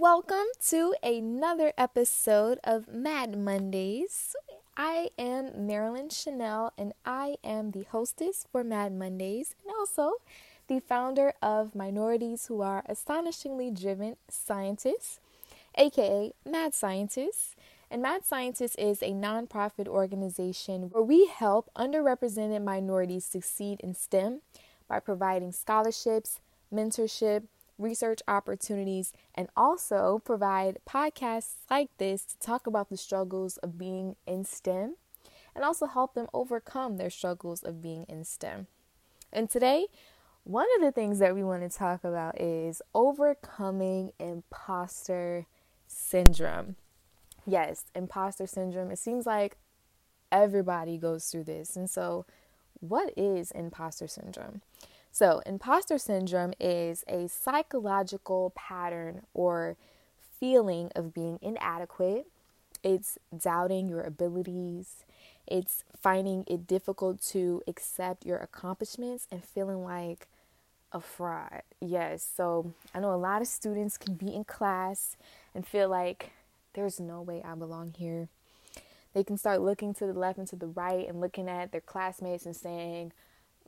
Welcome to another episode of Mad Mondays. I am Marilyn Chanel and I am the hostess for Mad Mondays and also the founder of Minorities Who Are Astonishingly Driven Scientists, aka Mad Scientists. And Mad Scientists is a nonprofit organization where we help underrepresented minorities succeed in STEM by providing scholarships, mentorship, research opportunities, and also provide podcasts like this to talk about the struggles of being in STEM and also help them overcome their struggles of being in STEM. And today, one of the things that we want to talk about is overcoming imposter syndrome. Yes, imposter syndrome. It seems like everybody goes through this. And so, what is imposter syndrome? So, imposter syndrome is a psychological pattern or feeling of being inadequate. It's doubting your abilities. It's finding it difficult to accept your accomplishments and feeling like a fraud. Yes, so I know a lot of students can be in class and feel like there's no way I belong here. They can start looking to the left and to the right and looking at their classmates and saying,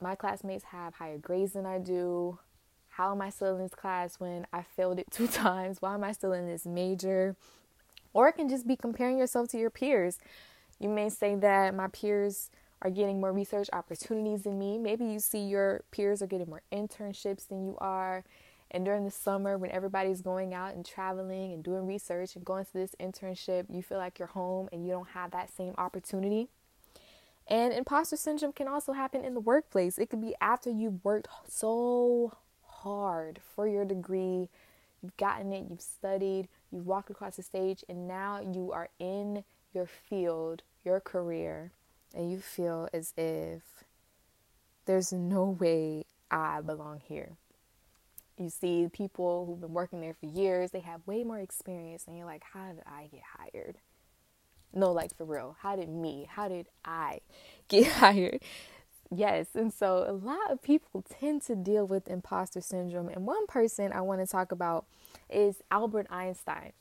my classmates have higher grades than I do. How am I still in this class when I failed it two times? Why am I still in this major? Or it can just be comparing yourself to your peers. You may say that my peers are getting more research opportunities than me. Maybe you see your peers are getting more internships than you are. And during the summer, when everybody's going out and traveling and doing research and going to this internship, you feel like you're home and you don't have that same opportunity. And imposter syndrome can also happen in the workplace. It could be after you've worked so hard for your degree, you've gotten it, you've studied, you've walked across the stage, and now you are in your field, your career, and you feel as if there's no way I belong here. You see people who've been working there for years, they have way more experience, and you're like, how did I get hired? No, like for real. How did me, how did I get hired? Yes, and so a lot of people tend to deal with imposter syndrome. And one person I want to talk about is Albert Einstein,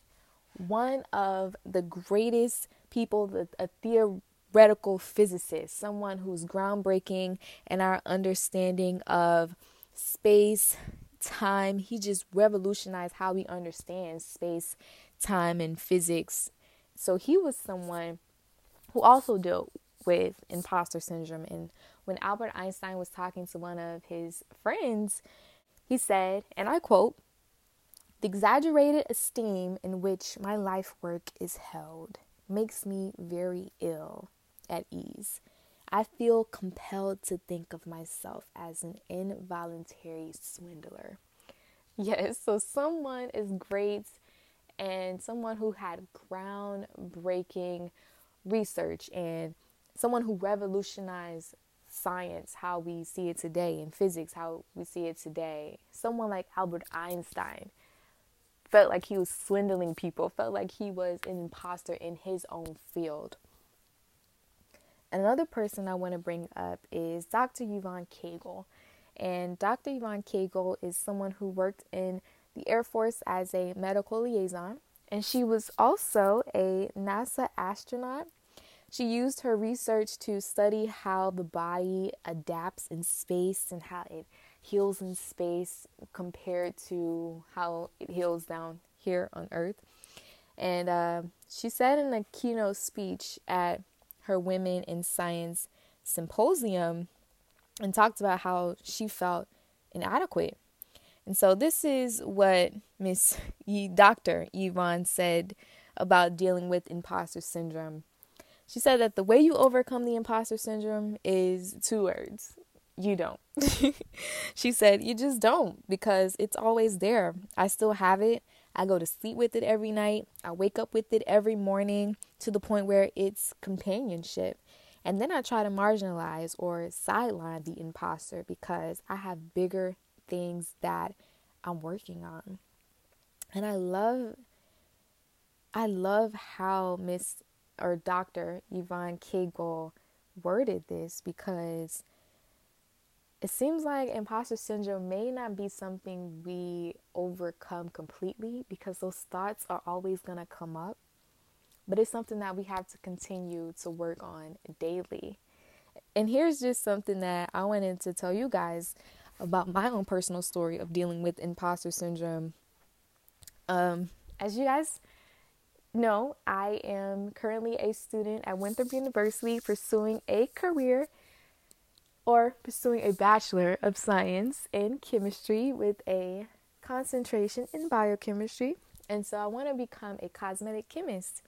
one of the greatest people, a theoretical physicist, someone who's groundbreaking in our understanding of space, time. He just revolutionized how we understand space, time, and physics so he was someone who also dealt with imposter syndrome. And when Albert Einstein was talking to one of his friends, he said, and I quote, the exaggerated esteem in which my life work is held makes me very ill at ease. I feel compelled to think of myself as an involuntary swindler. Yes, so someone is great and someone who had groundbreaking research and someone who revolutionized science, how we see it today, and physics, how we see it today. Someone like Albert Einstein felt like he was swindling people, felt like he was an imposter in his own field. Another person I want to bring up is Dr. Yvonne Cagle. And Dr. Yvonne Cagle is someone who worked in the Air Force as a medical liaison, and she was also a NASA astronaut. She used her research to study how the body adapts in space and how it heals in space compared to how it heals down here on Earth. And uh, she said in a keynote speech at her Women in Science symposium and talked about how she felt inadequate and so this is what Miss Dr. Yvonne said about dealing with imposter syndrome. She said that the way you overcome the imposter syndrome is two words. You don't. she said, You just don't because it's always there. I still have it. I go to sleep with it every night. I wake up with it every morning to the point where it's companionship. And then I try to marginalize or sideline the imposter because I have bigger things that I'm working on. And I love I love how Miss or Dr. Yvonne Cagle worded this because it seems like imposter syndrome may not be something we overcome completely because those thoughts are always going to come up, but it's something that we have to continue to work on daily. And here's just something that I wanted to tell you guys about my own personal story of dealing with imposter syndrome. Um, as you guys know, I am currently a student at Winthrop University pursuing a career or pursuing a Bachelor of Science in Chemistry with a concentration in biochemistry. And so I want to become a cosmetic chemist.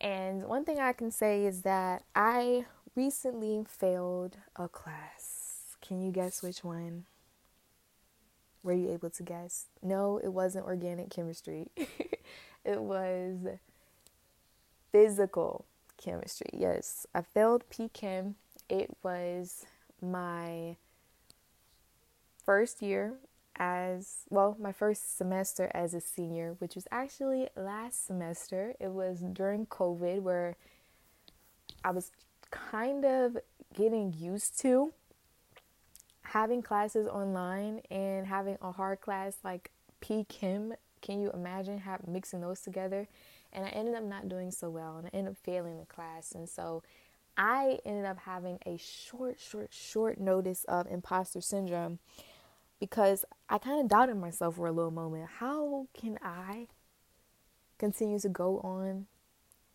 And one thing I can say is that I recently failed a class. Can you guess which one? Were you able to guess? No, it wasn't organic chemistry. it was physical chemistry. Yes, I failed P Chem. It was my first year as well, my first semester as a senior, which was actually last semester. It was during COVID where I was kind of getting used to having classes online and having a hard class like P Chem. Can you imagine have mixing those together? And I ended up not doing so well and I ended up failing the class. And so I ended up having a short, short, short notice of imposter syndrome because I kind of doubted myself for a little moment. How can I continue to go on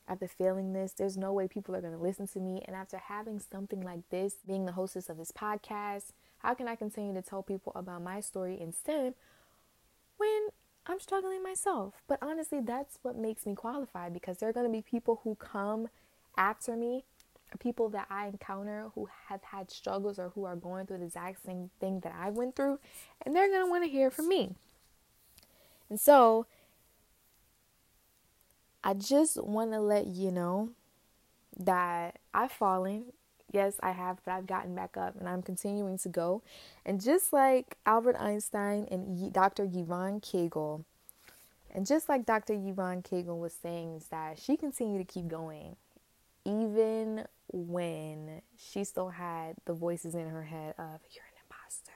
after failing this? There's no way people are going to listen to me. And after having something like this, being the hostess of this podcast, how can I continue to tell people about my story in STEM when I'm struggling myself? But honestly, that's what makes me qualified because there are going to be people who come after me people that I encounter who have had struggles or who are going through the exact same thing that I went through, and they're going to want to hear from me. And so, I just want to let you know that I've fallen. Yes, I have, but I've gotten back up and I'm continuing to go. And just like Albert Einstein and Dr. Yvonne Cagle, and just like Dr. Yvonne Cagle was saying, is that she continued to keep going even when she still had the voices in her head of, You're an imposter,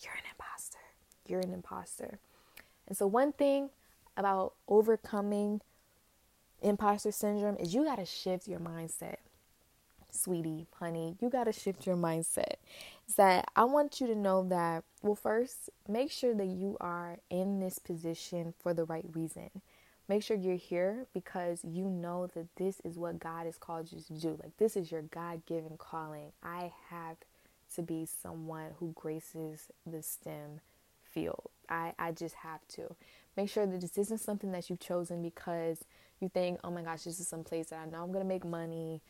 you're an imposter, you're an imposter. And so, one thing about overcoming imposter syndrome is you got to shift your mindset. Sweetie, honey, you got to shift your mindset. Is that I want you to know that, well, first, make sure that you are in this position for the right reason make sure you're here because you know that this is what God has called you to do. Like, this is your God given calling. I have to be someone who graces the STEM field. I, I just have to. Make sure that this isn't something that you've chosen because you think, oh my gosh, this is some place that I know I'm going to make money.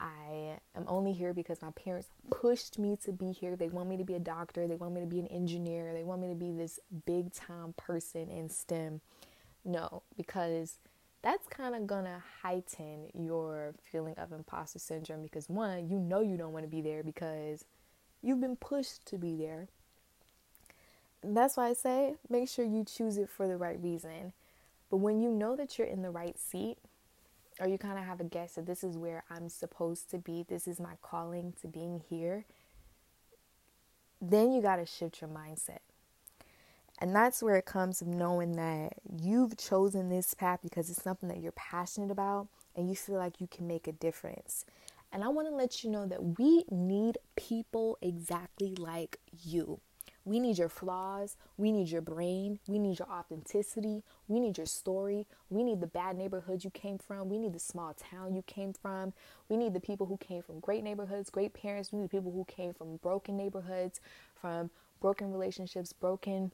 I am only here because my parents pushed me to be here. They want me to be a doctor. They want me to be an engineer. They want me to be this big time person in STEM. No, because that's kind of gonna heighten your feeling of imposter syndrome because one, you know you don't want to be there because you've been pushed to be there. And that's why I say make sure you choose it for the right reason. But when you know that you're in the right seat, or you kind of have a guess that this is where I'm supposed to be, this is my calling to being here, then you got to shift your mindset. And that's where it comes of knowing that you've chosen this path because it's something that you're passionate about and you feel like you can make a difference. And I want to let you know that we need people exactly like you. We need your flaws. We need your brain. We need your authenticity. We need your story. We need the bad neighborhood you came from. We need the small town you came from. We need the people who came from great neighborhoods, great parents. We need people who came from broken neighborhoods, from broken relationships, broken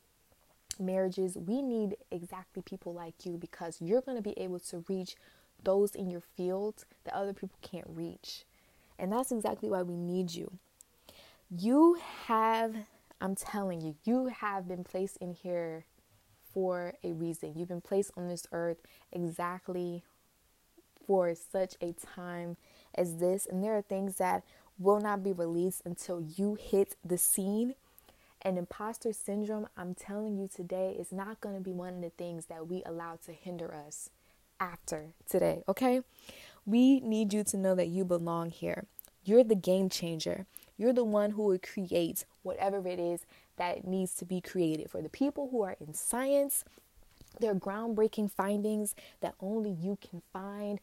marriages, we need exactly people like you because you're going to be able to reach those in your field that other people can't reach. And that's exactly why we need you. You have, I'm telling you, you have been placed in here for a reason. You've been placed on this earth exactly for such a time as this. And there are things that will not be released until you hit the scene and imposter syndrome, I'm telling you today, is not going to be one of the things that we allow to hinder us after today, okay? We need you to know that you belong here. You're the game changer. You're the one who will create whatever it is that needs to be created. For the people who are in science, there are groundbreaking findings that only you can find.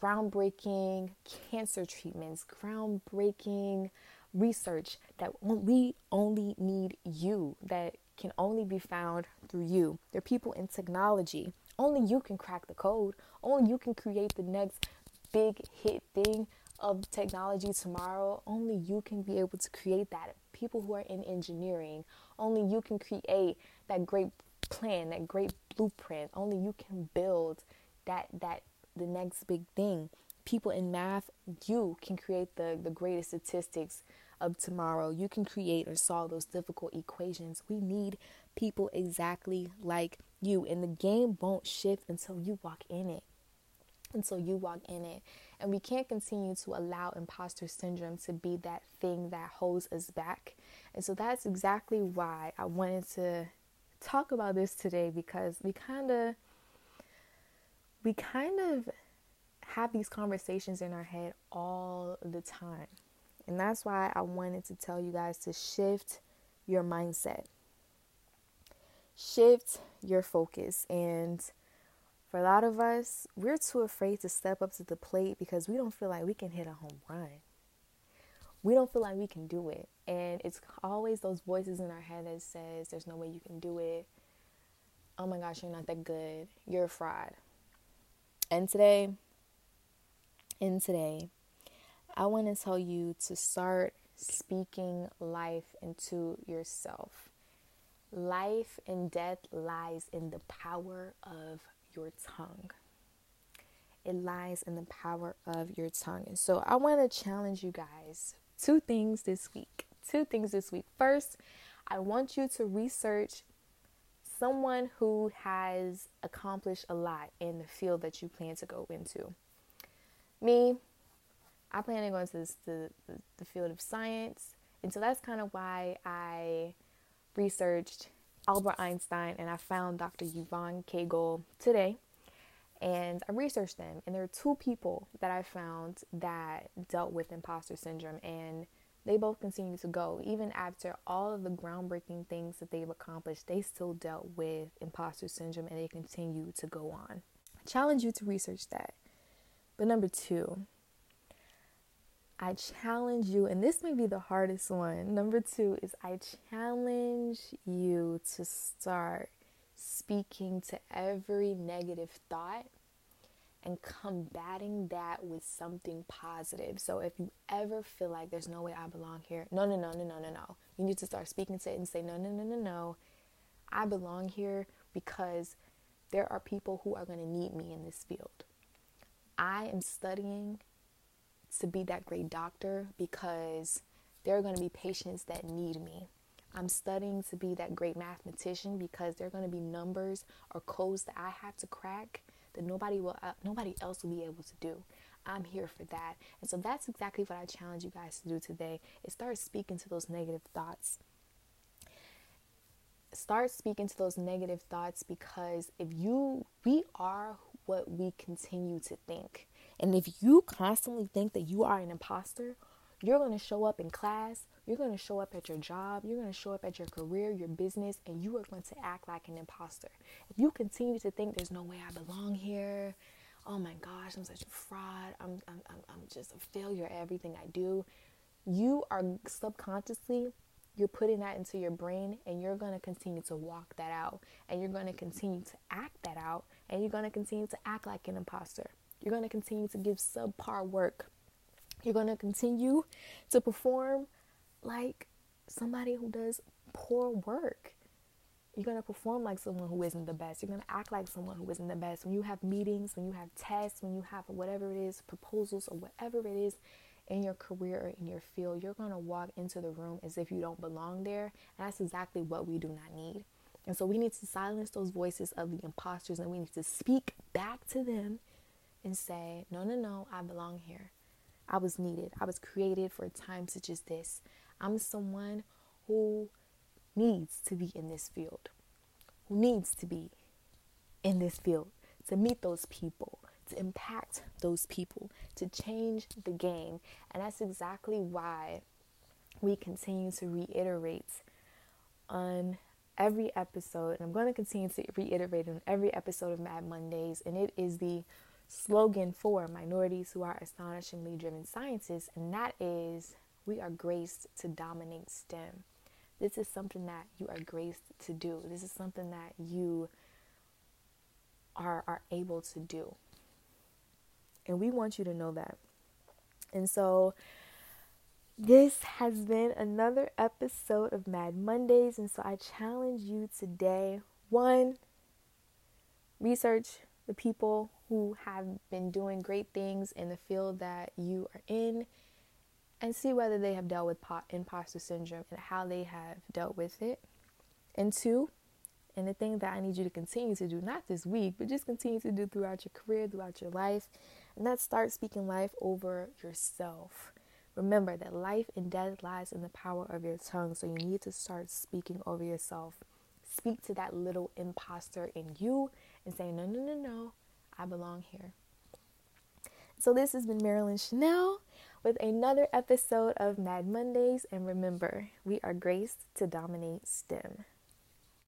Groundbreaking cancer treatments, groundbreaking research that we only need you, that can only be found through you. There are people in technology. Only you can crack the code. Only you can create the next big hit thing of technology tomorrow. Only you can be able to create that. People who are in engineering, only you can create that great plan, that great blueprint. Only you can build that that the next big thing. People in math, you can create the the greatest statistics of tomorrow. You can create or solve those difficult equations. We need people exactly like you, and the game won't shift until you walk in it. Until you walk in it. And we can't continue to allow imposter syndrome to be that thing that holds us back. And so that's exactly why I wanted to talk about this today because we kind of we kind of have these conversations in our head all the time. And that's why I wanted to tell you guys to shift your mindset. Shift your focus and for a lot of us, we're too afraid to step up to the plate because we don't feel like we can hit a home run. We don't feel like we can do it. And it's always those voices in our head that says there's no way you can do it. Oh my gosh, you're not that good. You're a fraud. And today, and today, I want to tell you to start speaking life into yourself. Life and death lies in the power of your tongue. It lies in the power of your tongue. And so I want to challenge you guys two things this week. Two things this week. First, I want you to research someone who has accomplished a lot in the field that you plan to go into. Me, I plan to go into this, the, the, the field of science. And so that's kind of why I researched Albert Einstein, and I found Dr. Yvonne Cagle today. And I researched them, and there are two people that I found that dealt with imposter syndrome, and they both continue to go. Even after all of the groundbreaking things that they've accomplished, they still dealt with imposter syndrome and they continue to go on. I challenge you to research that. But number two, I challenge you, and this may be the hardest one. Number two is I challenge you to start speaking to every negative thought and combating that with something positive. So if you ever feel like there's no way I belong here, no, no, no, no, no, no, no. You need to start speaking to it and say, no, no, no, no, no. I belong here because there are people who are going to need me in this field. I am studying to be that great doctor because there are going to be patients that need me. I'm studying to be that great mathematician because there are going to be numbers or codes that I have to crack that nobody will uh, nobody else will be able to do. I'm here for that. And so that's exactly what I challenge you guys to do today is start speaking to those negative thoughts. Start speaking to those negative thoughts because if you we are what we continue to think. And if you constantly think that you are an imposter, you're going to show up in class, you're going to show up at your job, you're going to show up at your career, your business, and you are going to act like an imposter. If you continue to think there's no way I belong here, oh my gosh, I'm such a fraud, I'm, I'm, I'm just a failure at everything I do, you are subconsciously you're putting that into your brain and you're going to continue to walk that out and you're going to continue to act that out and you're going to continue to act like an imposter. You're going to continue to give subpar work. You're going to continue to perform like somebody who does poor work. You're going to perform like someone who isn't the best. You're going to act like someone who isn't the best. When you have meetings, when you have tests, when you have whatever it is, proposals or whatever it is in your career or in your field, you're going to walk into the room as if you don't belong there. And that's exactly what we do not need. And so we need to silence those voices of the imposters and we need to speak back to them and say, No, no, no, I belong here. I was needed. I was created for a time such as this. I'm someone who needs to be in this field, who needs to be in this field to meet those people, to impact those people, to change the game. And that's exactly why we continue to reiterate on every episode, and I'm going to continue to reiterate on every episode of Mad Mondays, and it is the slogan for minorities who are astonishingly driven scientists, and that is we are graced to dominate STEM. This is something that you are graced to do. This is something that you are, are able to do. And we want you to know that. And so, this has been another episode of Mad Mondays. And so, I challenge you today one, research the people who have been doing great things in the field that you are in and see whether they have dealt with imposter syndrome and how they have dealt with it. And two, and the thing that I need you to continue to do, not this week, but just continue to do throughout your career, throughout your life, and that's start speaking life over yourself. Remember that life and death lies in the power of your tongue, so you need to start speaking over yourself. Speak to that little imposter in you and say, No, no, no, no, I belong here. So, this has been Marilyn Chanel with another episode of Mad Mondays. And remember, we are graced to dominate STEM.